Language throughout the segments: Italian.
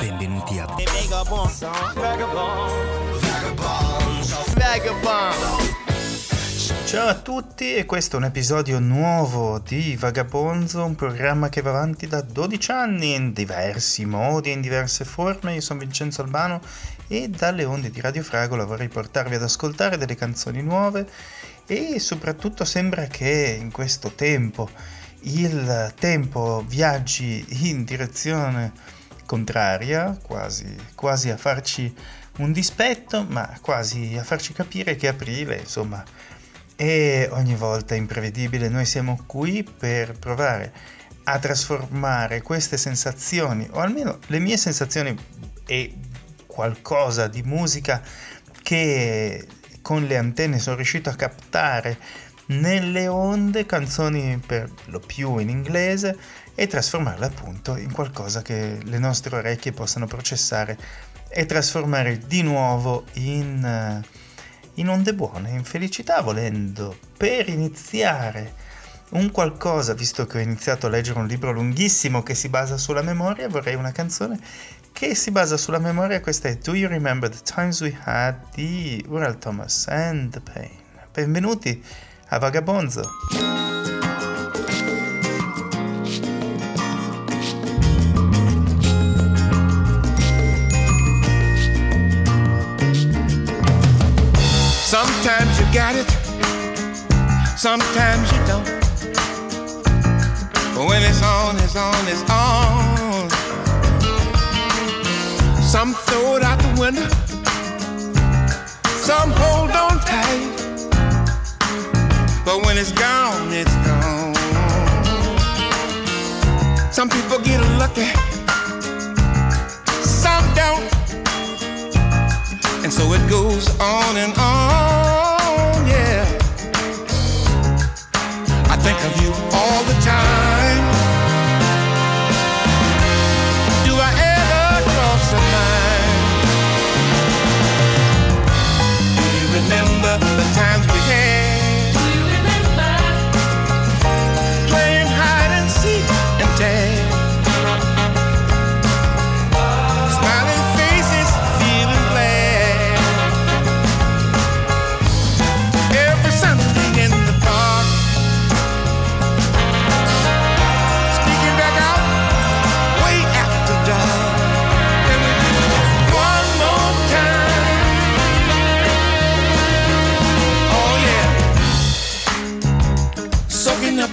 Benvenuti a Ciao a tutti e questo è un episodio nuovo di Vagabonzo, un programma che va avanti da 12 anni in diversi modi e in diverse forme. Io sono Vincenzo Albano e dalle onde di Radio Fragola vorrei portarvi ad ascoltare delle canzoni nuove e soprattutto sembra che in questo tempo il tempo viaggi in direzione contraria, quasi, quasi a farci un dispetto, ma quasi a farci capire che aprile, insomma, è ogni volta imprevedibile. Noi siamo qui per provare a trasformare queste sensazioni, o almeno le mie sensazioni e qualcosa di musica che con le antenne sono riuscito a captare nelle onde canzoni per lo più in inglese e trasformarle appunto in qualcosa che le nostre orecchie possano processare e trasformare di nuovo in, eh, in onde buone, in felicità volendo. Per iniziare un qualcosa, visto che ho iniziato a leggere un libro lunghissimo che si basa sulla memoria, vorrei una canzone che si basa sulla memoria. Questa è Do You Remember the Times We Had di Ural Thomas and the Pain. Benvenuti a Vagabonzo. Sometimes you got it, sometimes you don't. But when it's on, it's on, it's on. Some throw it out the window, some hold on tight. But when it's gone, it's gone. Some people get lucky, some don't. And so it goes on and on, yeah. I think of you all the time.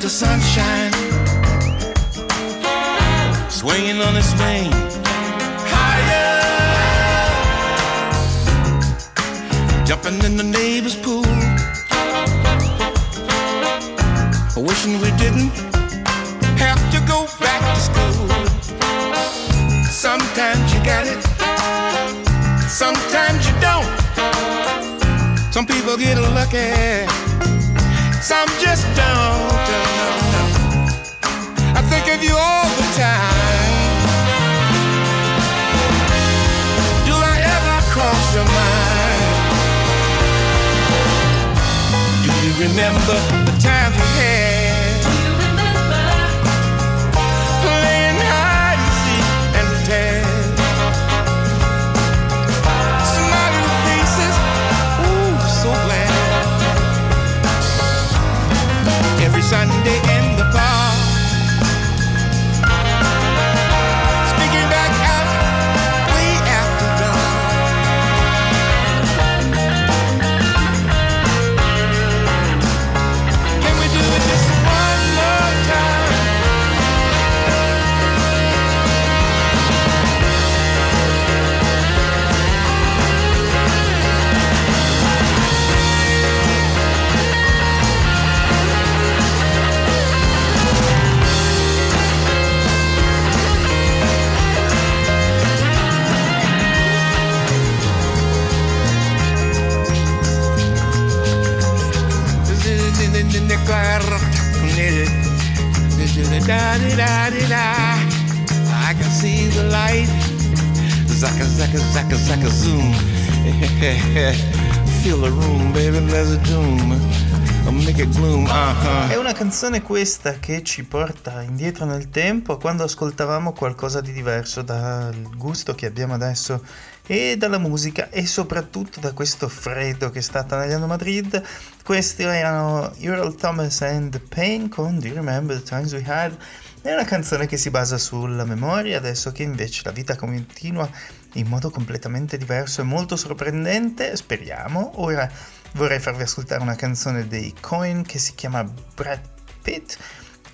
The sunshine. Swinging on the swing. Higher. Jumping in the neighbor's pool. Wishing we didn't have to go back to school. Sometimes you got it. Sometimes you don't. Some people get a lucky. Some just don't. I think of you all the time. Do I ever cross your mind? Do you remember the times we had? Canzone questa che ci porta indietro nel tempo quando ascoltavamo qualcosa di diverso dal gusto che abbiamo adesso e dalla musica e soprattutto da questo freddo che sta tagliando Madrid. Questi erano Earl Thomas and the Pain con Do You Remember the Times We Had? È una canzone che si basa sulla memoria, adesso che invece la vita continua in modo completamente diverso e molto sorprendente, speriamo. Ora vorrei farvi ascoltare una canzone dei Coin che si chiama Brad Pitt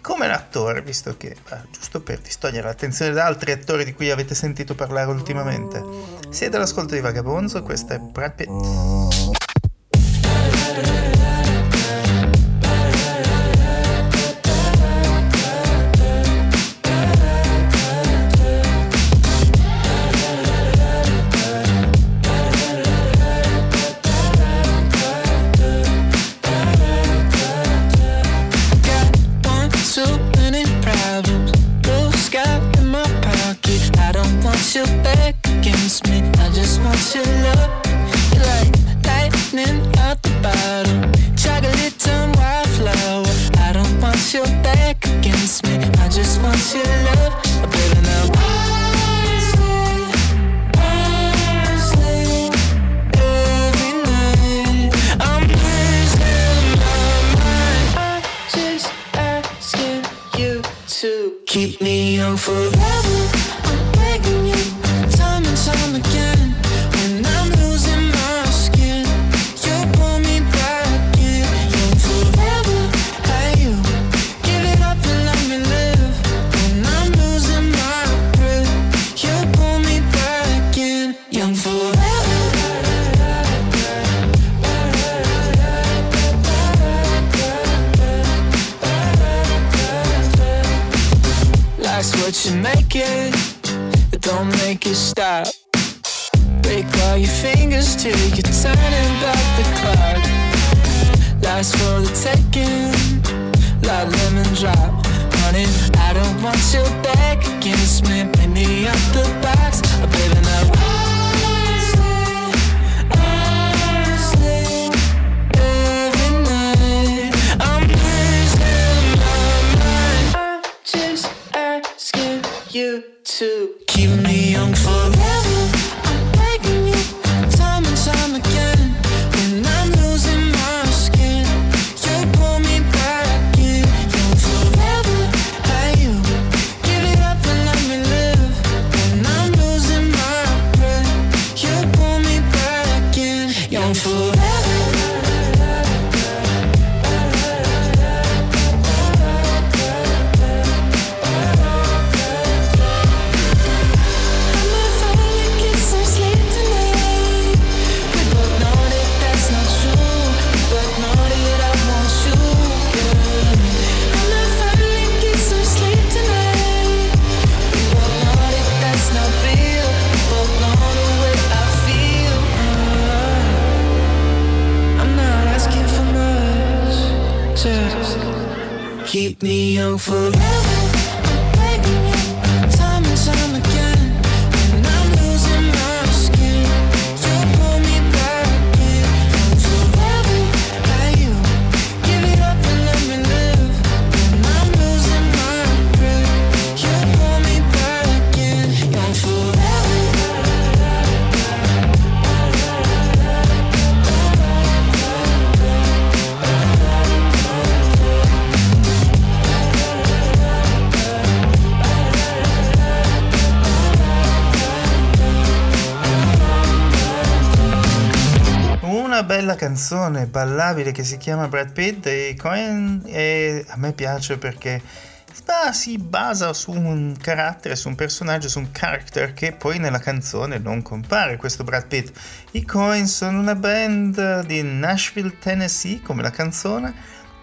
come l'attore, visto che, ah, giusto per distogliere l'attenzione da altri attori di cui avete sentito parlare ultimamente. Siete all'ascolto di Vagabonzo, questo è Brad Pitt. Ballabile che si chiama Brad Pitt e Cohen e a me piace perché ah, si basa su un carattere, su un personaggio, su un character che poi nella canzone non compare, questo Brad Pitt. I Cohen sono una band di Nashville, Tennessee, come la canzone,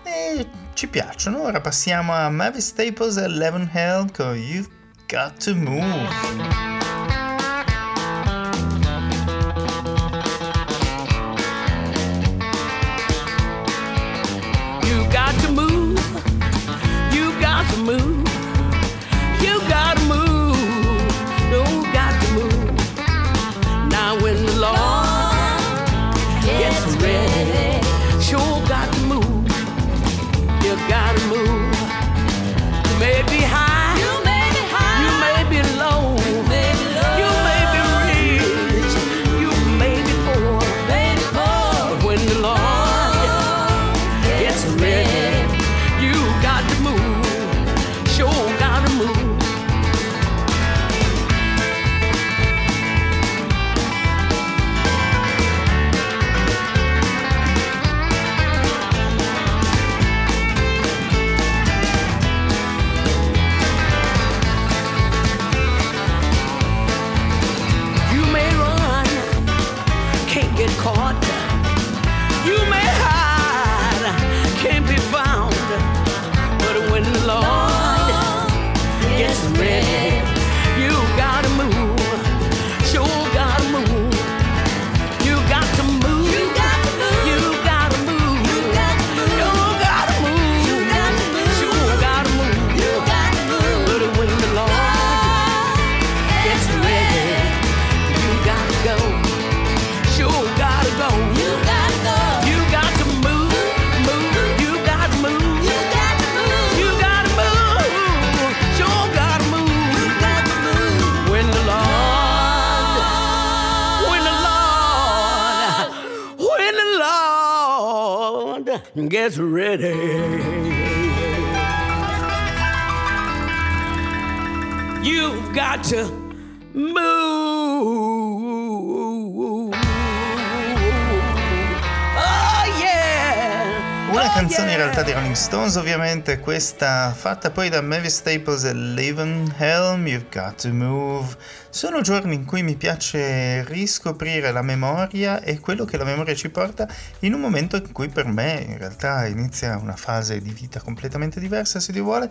e ci piacciono. Ora passiamo a Mavis Staples e Levin Hell con You've Got to Move. Canzone in realtà dei Rolling Stones, ovviamente, questa fatta poi da Mavis Staples e Levin Helm, You've Got to Move. Sono giorni in cui mi piace riscoprire la memoria e quello che la memoria ci porta in un momento in cui per me in realtà inizia una fase di vita completamente diversa, se Dio vuole,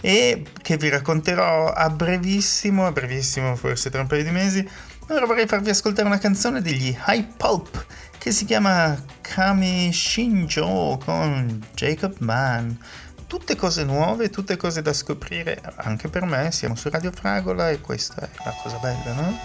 e che vi racconterò a brevissimo, a brevissimo, forse tra un paio di mesi. Ora vorrei farvi ascoltare una canzone degli High Pulp che si chiama Kami Shinjo con Jacob Mann. Tutte cose nuove, tutte cose da scoprire anche per me. Siamo su Radio Fragola e questa è la cosa bella, no?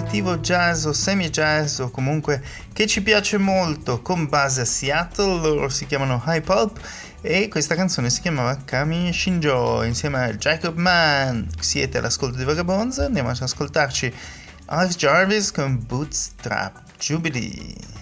collettivo jazz o semi-jazz o comunque che ci piace molto con base a Seattle, loro si chiamano High Pulp e questa canzone si chiamava Kami Shinjo insieme a Jacob Mann. Siete all'ascolto di Vagabonds, andiamo ad ascoltarci Alex Jarvis con Bootstrap Jubilee.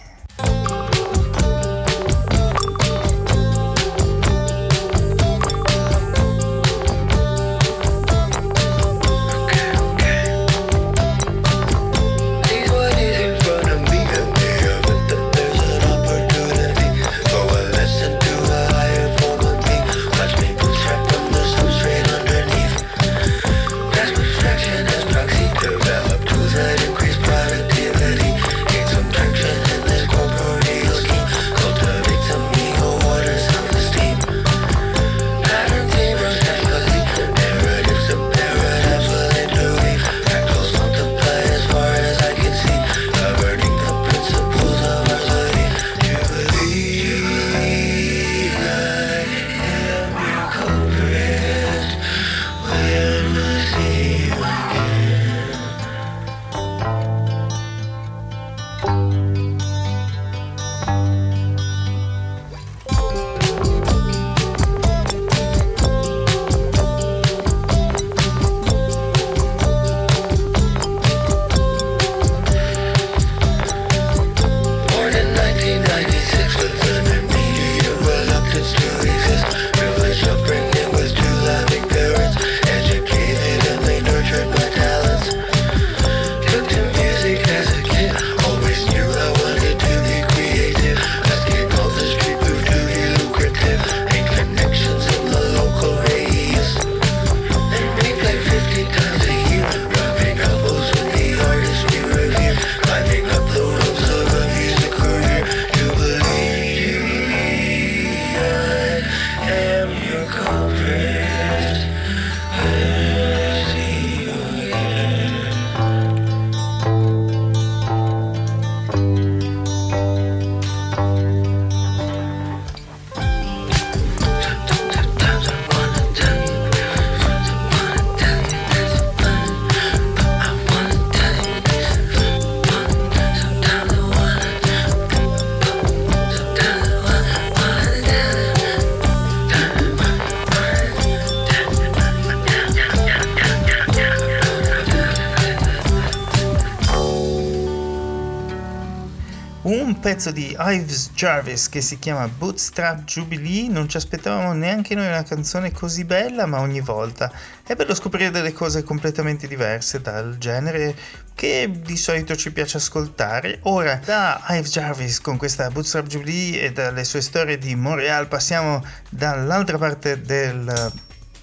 pezzo di Ives Jarvis che si chiama Bootstrap Jubilee, non ci aspettavamo neanche noi una canzone così bella, ma ogni volta è bello scoprire delle cose completamente diverse dal genere che di solito ci piace ascoltare. Ora, da Ives Jarvis con questa Bootstrap Jubilee e dalle sue storie di Montreal passiamo dall'altra parte del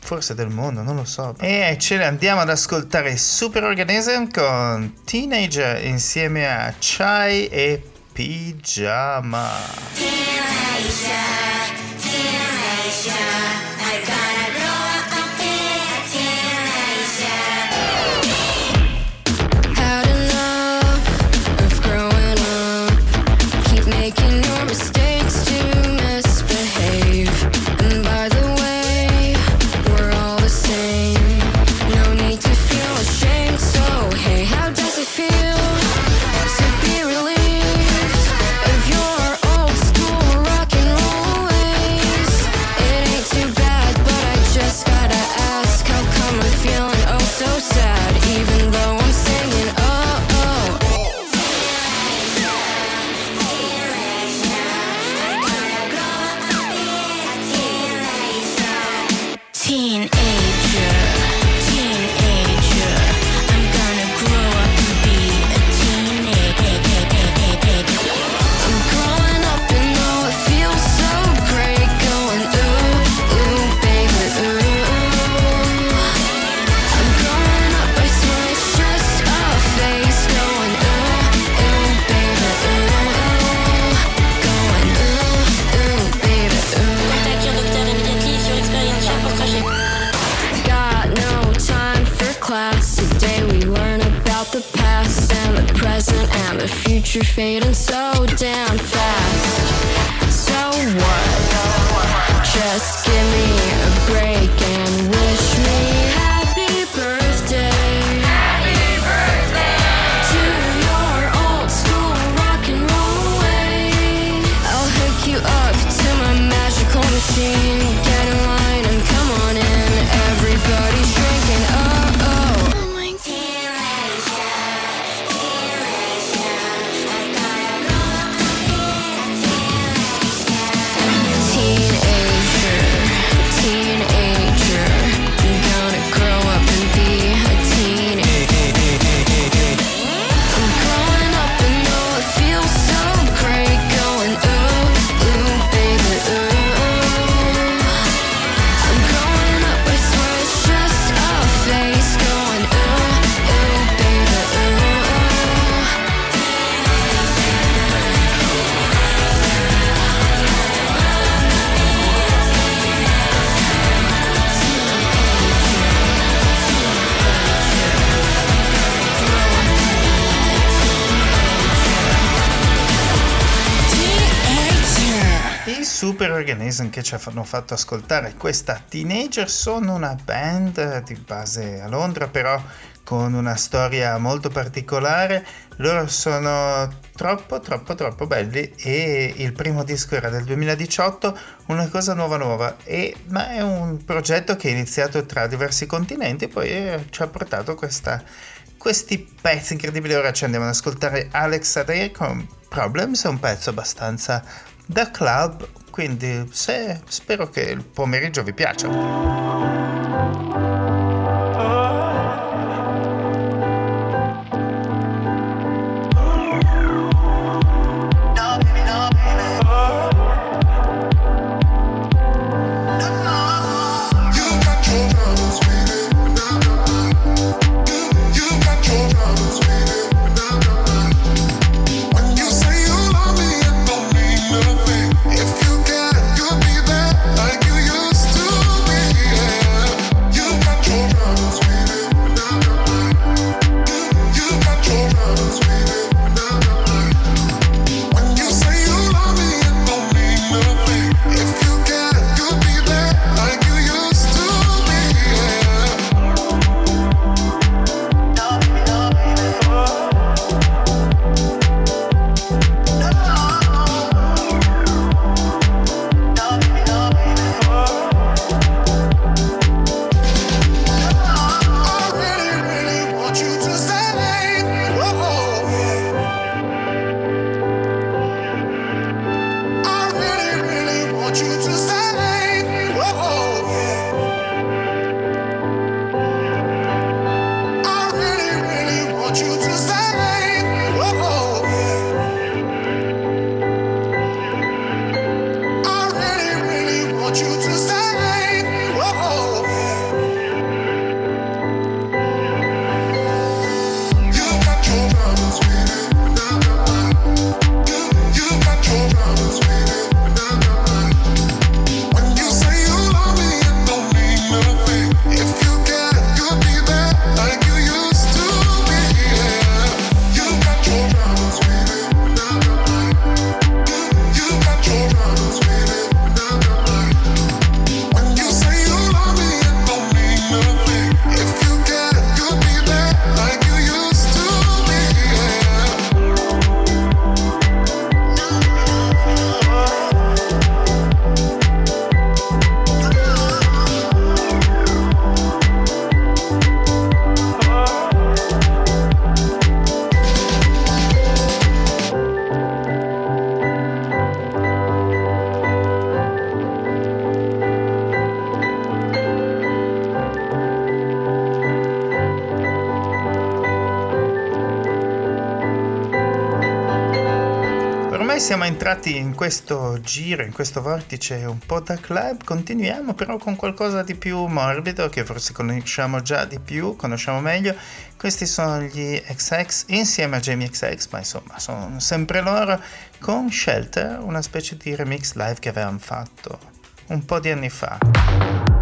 forse del mondo, non lo so. E ce ne andiamo ad ascoltare Super Organism con Teenager insieme a Chai e Pajama. Organism che ci hanno fatto ascoltare questa Teenager. Sono una band di base a Londra però con una storia molto particolare. Loro sono troppo troppo troppo belli e il primo disco era del 2018 una cosa nuova nuova. E, ma è un progetto che è iniziato tra diversi continenti poi eh, ci ha portato questa, questi pezzi incredibili. Ora ci andiamo ad ascoltare Alex Adair con Problems è un pezzo abbastanza da club quindi se, spero che il pomeriggio vi piaccia entrati in questo giro, in questo vortice un po' da club, continuiamo però con qualcosa di più morbido che forse conosciamo già di più, conosciamo meglio. Questi sono gli XX insieme a Jamie XX, ma insomma sono sempre loro, con Shelter, una specie di remix live che avevamo fatto un po' di anni fa.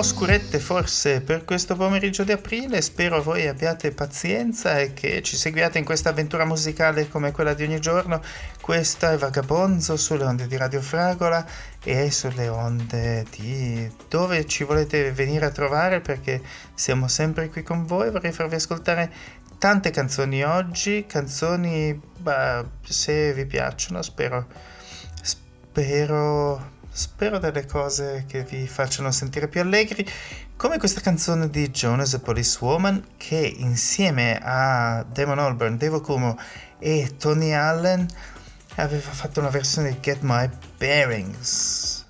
Po' scurette forse per questo pomeriggio di aprile, spero voi abbiate pazienza e che ci seguiate in questa avventura musicale come quella di ogni giorno. Questo è Vagabonzo sulle onde di Radio Fragola e sulle onde di dove ci volete venire a trovare perché siamo sempre qui con voi. Vorrei farvi ascoltare tante canzoni oggi, canzoni bah, se vi piacciono, spero spero spero delle cose che vi facciano sentire più allegri come questa canzone di Jonas e Police Woman che insieme a Damon Albarn, Devo Kumo e Tony Allen aveva fatto una versione di Get My Bearings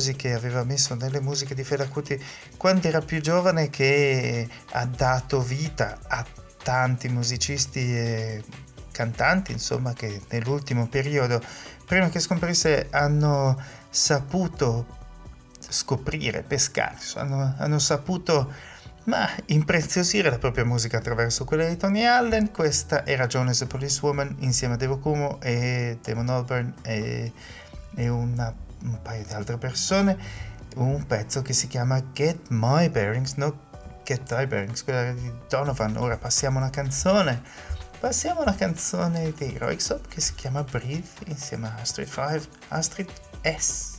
meravigliosi che aveva messo nelle musiche di Fela Kuti quando era più giovane che ha dato vita a tanti musicisti e cantanti insomma che nell'ultimo periodo prima che scomparisse hanno saputo scoprire, pescare, hanno, hanno saputo ma impreziosire la propria musica attraverso quella di Tony Allen. Questa era Jonas the Policewoman insieme a Devo Kumo e Damon Albarn e, e una- un paio di altre persone. Un pezzo che si chiama Get My Bearings, no Get Thy Bearings, quella di Donovan. Ora passiamo a una canzone. Passiamo a una canzone dei Roixop che si chiama Breathe insieme a Astrid 5, Astrid S.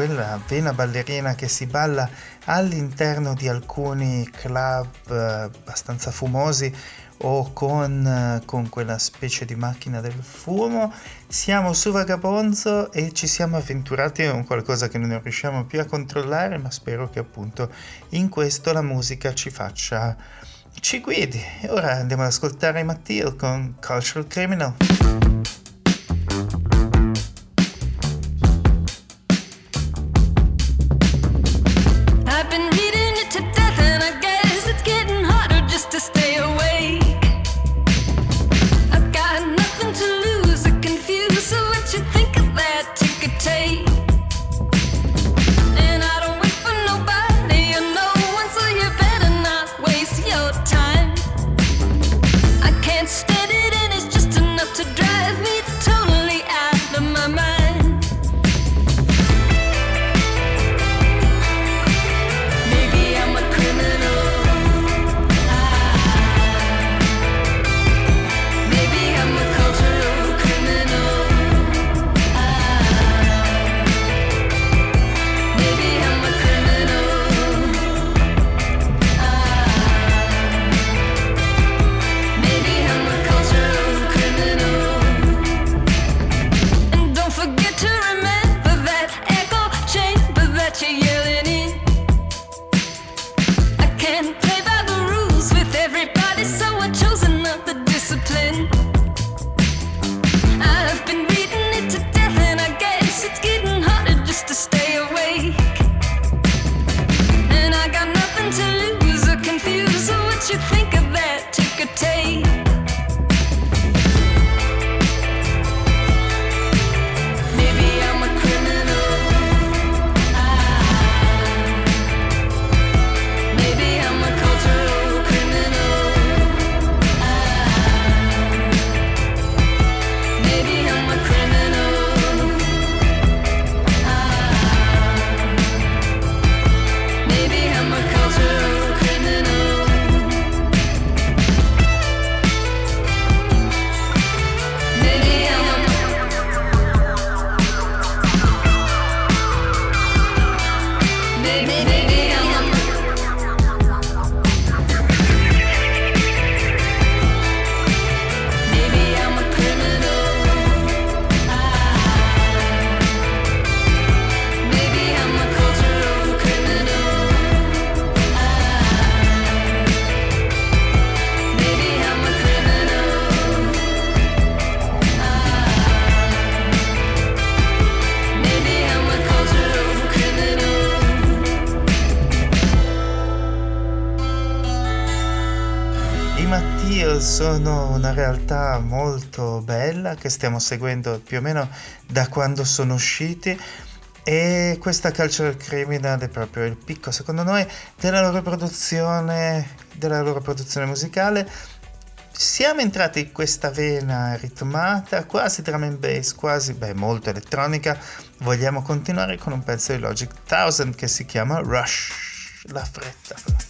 quella vena ballerina che si balla all'interno di alcuni club eh, abbastanza fumosi o con, eh, con quella specie di macchina del fumo. Siamo su Vagabonzo e ci siamo avventurati in qualcosa che non riusciamo più a controllare, ma spero che appunto in questo la musica ci faccia ci guidi. E ora andiamo ad ascoltare Mattil con Cultural Criminal. Che stiamo seguendo più o meno da quando sono usciti e questa Cultural Criminal è proprio il picco secondo noi della loro produzione della loro produzione musicale. Siamo entrati in questa vena ritmata quasi drum and bass quasi beh molto elettronica. Vogliamo continuare con un pezzo di Logic 1000 che si chiama Rush la fretta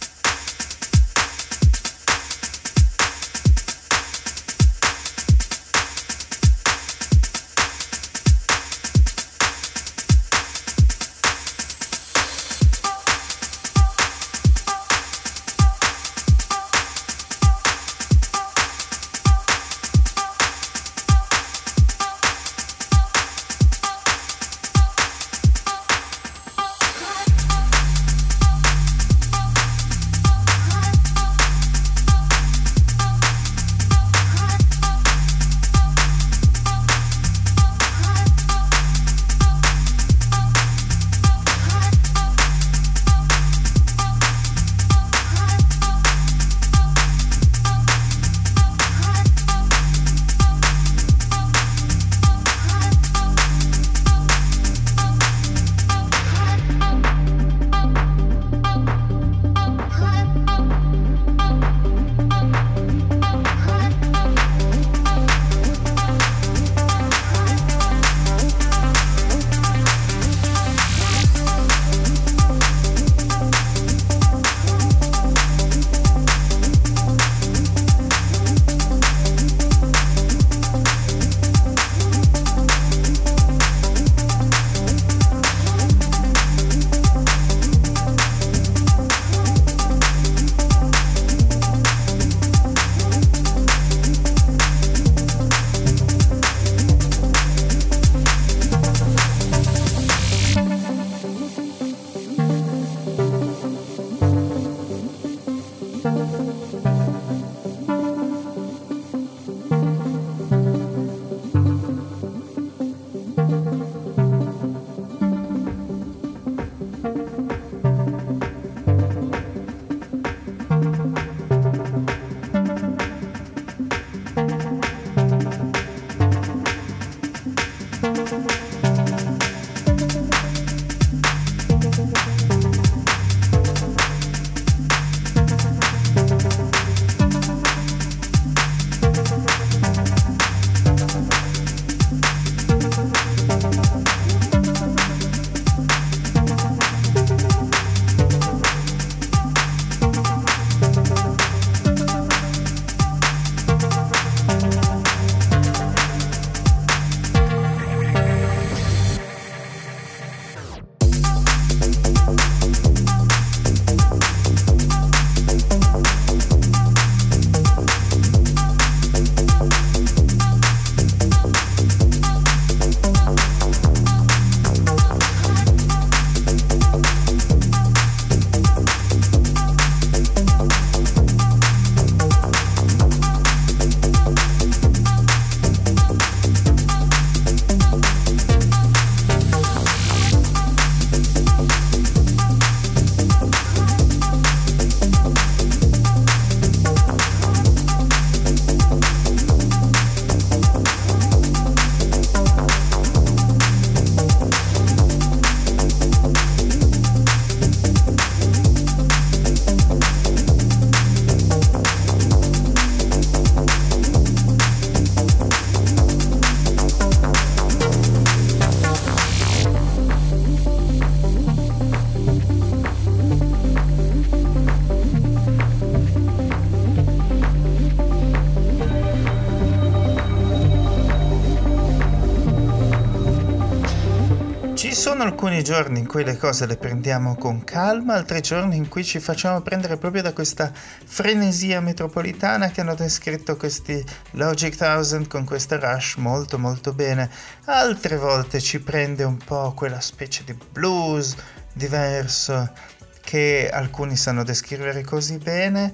alcuni giorni in cui le cose le prendiamo con calma, altri giorni in cui ci facciamo prendere proprio da questa frenesia metropolitana che hanno descritto questi Logic 1000 con questa rush molto molto bene. Altre volte ci prende un po' quella specie di blues diverso che alcuni sanno descrivere così bene.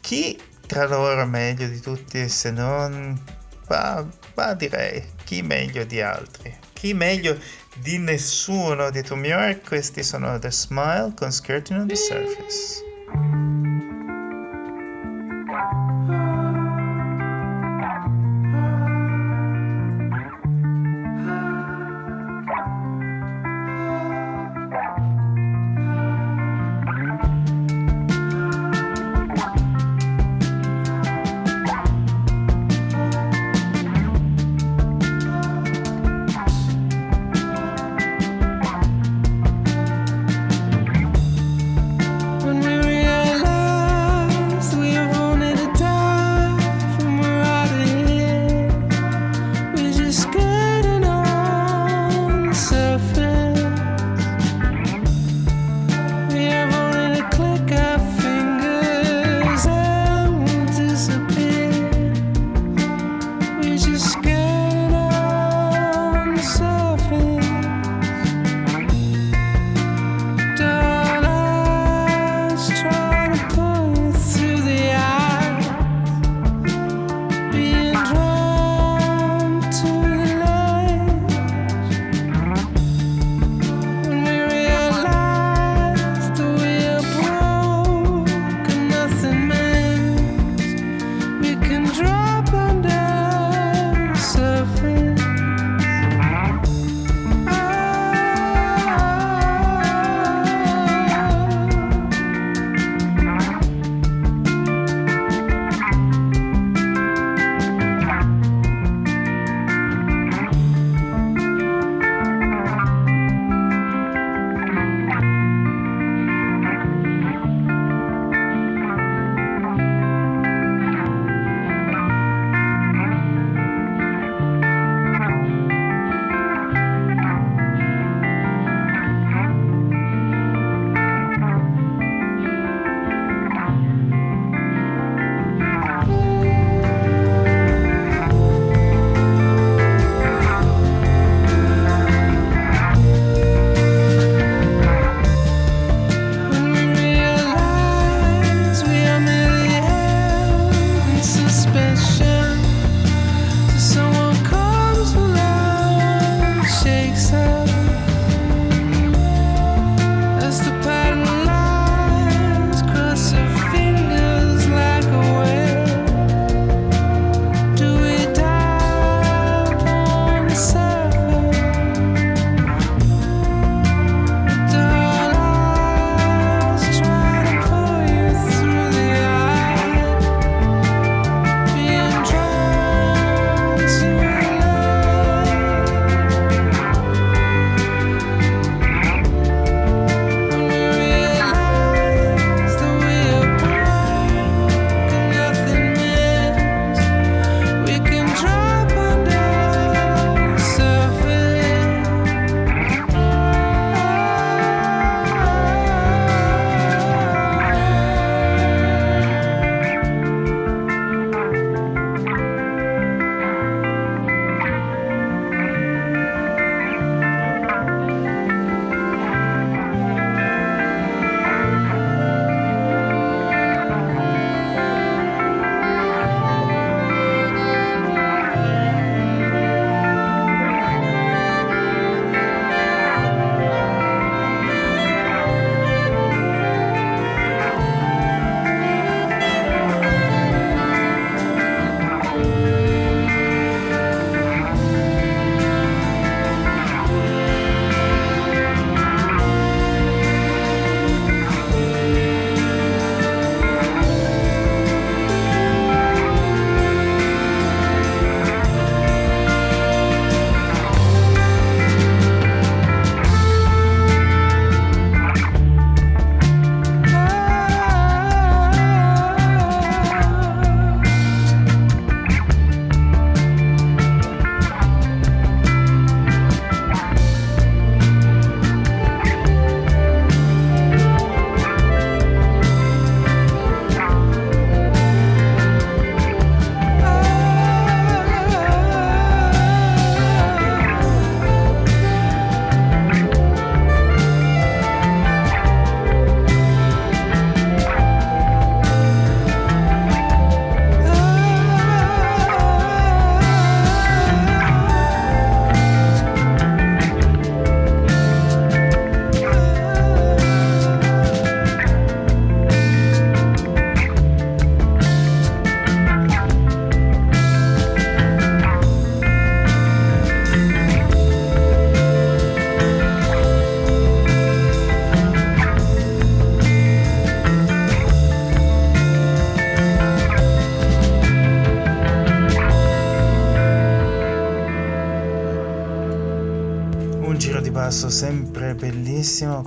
Chi tra loro meglio di tutti se non... Ma, ma direi chi meglio di altri? Chi meglio di nessuno di Tom York? Questi sono The Smile con Skirting on the Surface.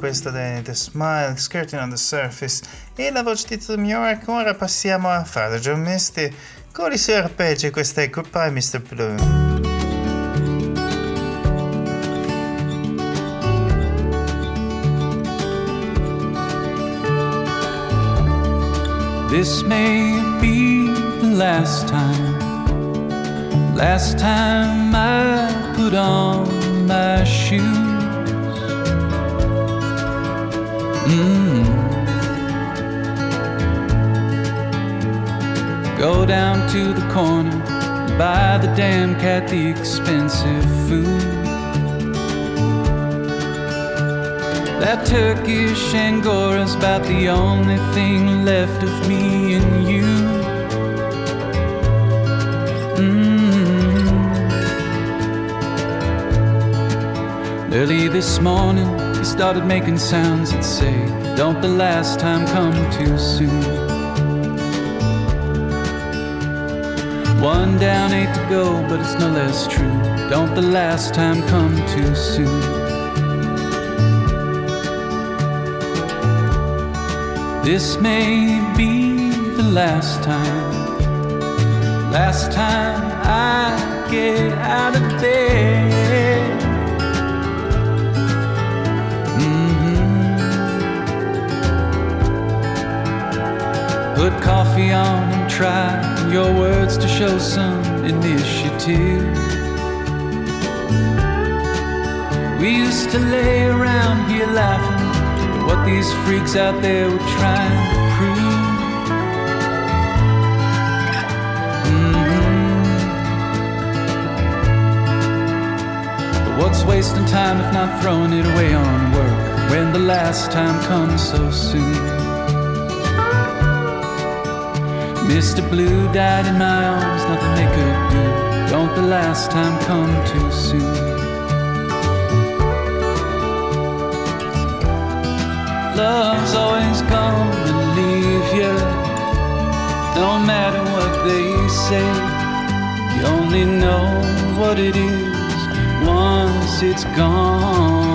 Questo The, The Smile, Skirting on the Surface e la voce di Tom York. Ora passiamo a fare John Misty con i suoi arpeggi, questa è Goodbye Mr. Blue. This may be the last time, last time I put on my shoes. Down to the corner, buy the damn cat the expensive food. That Turkish Angora's about the only thing left of me and you. Mm. Early this morning, he started making sounds that say, Don't the last time come too soon. One down, eight to go, but it's no less true. Don't the last time come too soon. This may be the last time, last time I get out of bed. Mhm. Put coffee on and try your words to show some initiative. We used to lay around here laughing at what these freaks out there were trying to prove. Mhm. But what's wasting time if not throwing it away on work when the last time comes so soon? Mr. Blue died in my arms, nothing they could do. Don't the last time come too soon? Love's always gonna leave you, no matter what they say. You only know what it is once it's gone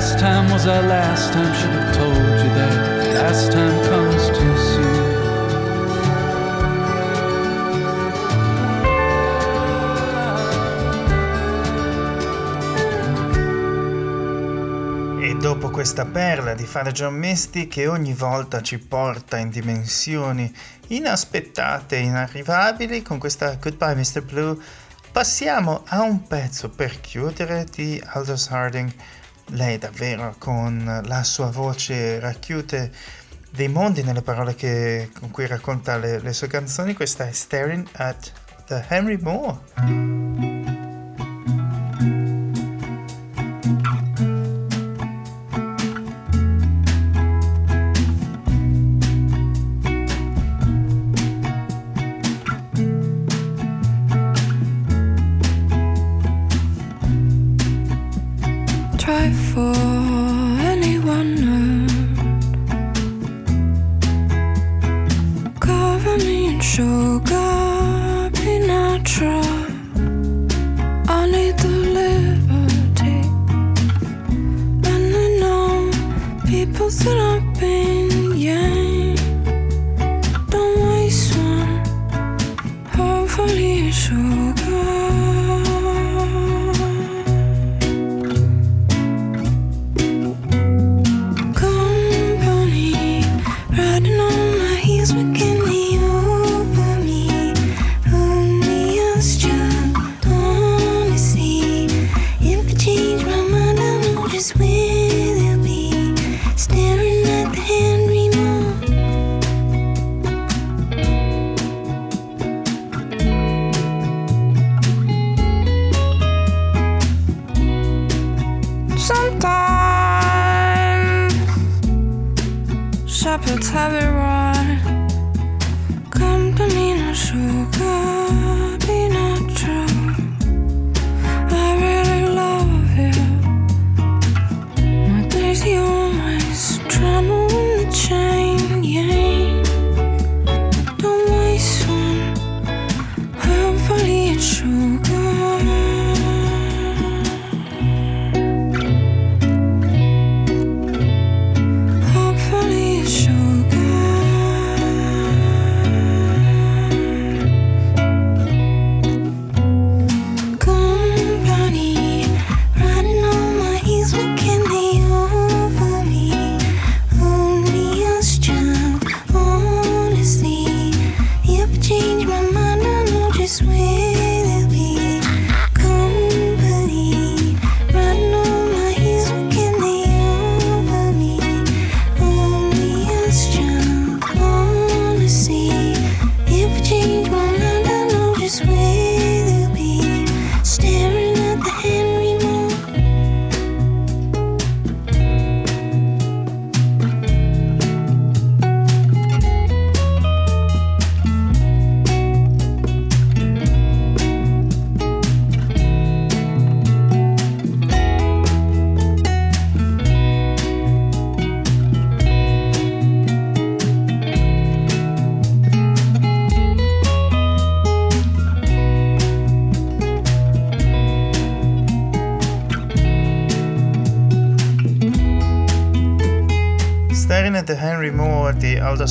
Last time was our last time, should have told you that last time comes too soon. Dopo questa perla di fare John Misty che ogni volta ci porta in dimensioni inaspettate e inarrivabili con questa Goodbye Mr. Blue, passiamo a un pezzo per chiudere di Aldous Harding. Lei davvero con la sua voce racchiude dei mondi nelle parole che- con cui racconta le, le sue canzoni. Questa è Staring at the Henry Moore.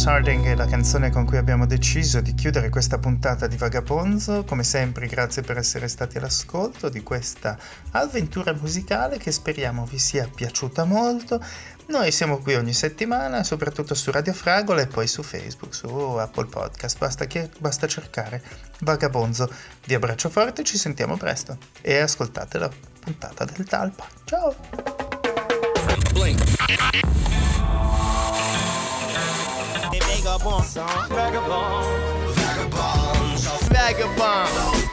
Harding è la canzone con cui abbiamo deciso di chiudere questa puntata di Vagaponzo. Come sempre, grazie per essere stati all'ascolto di questa avventura musicale che speriamo vi sia piaciuta molto. Noi siamo qui ogni settimana, soprattutto su Radio Fragola e poi su Facebook, su Apple Podcast. Basta, che- basta cercare Vagabonzo. Vi abbraccio forte, ci sentiamo presto e ascoltate la puntata del Talpa. Ciao! vagabonds, vagabond, vagabond. vagabonds, vagabonds.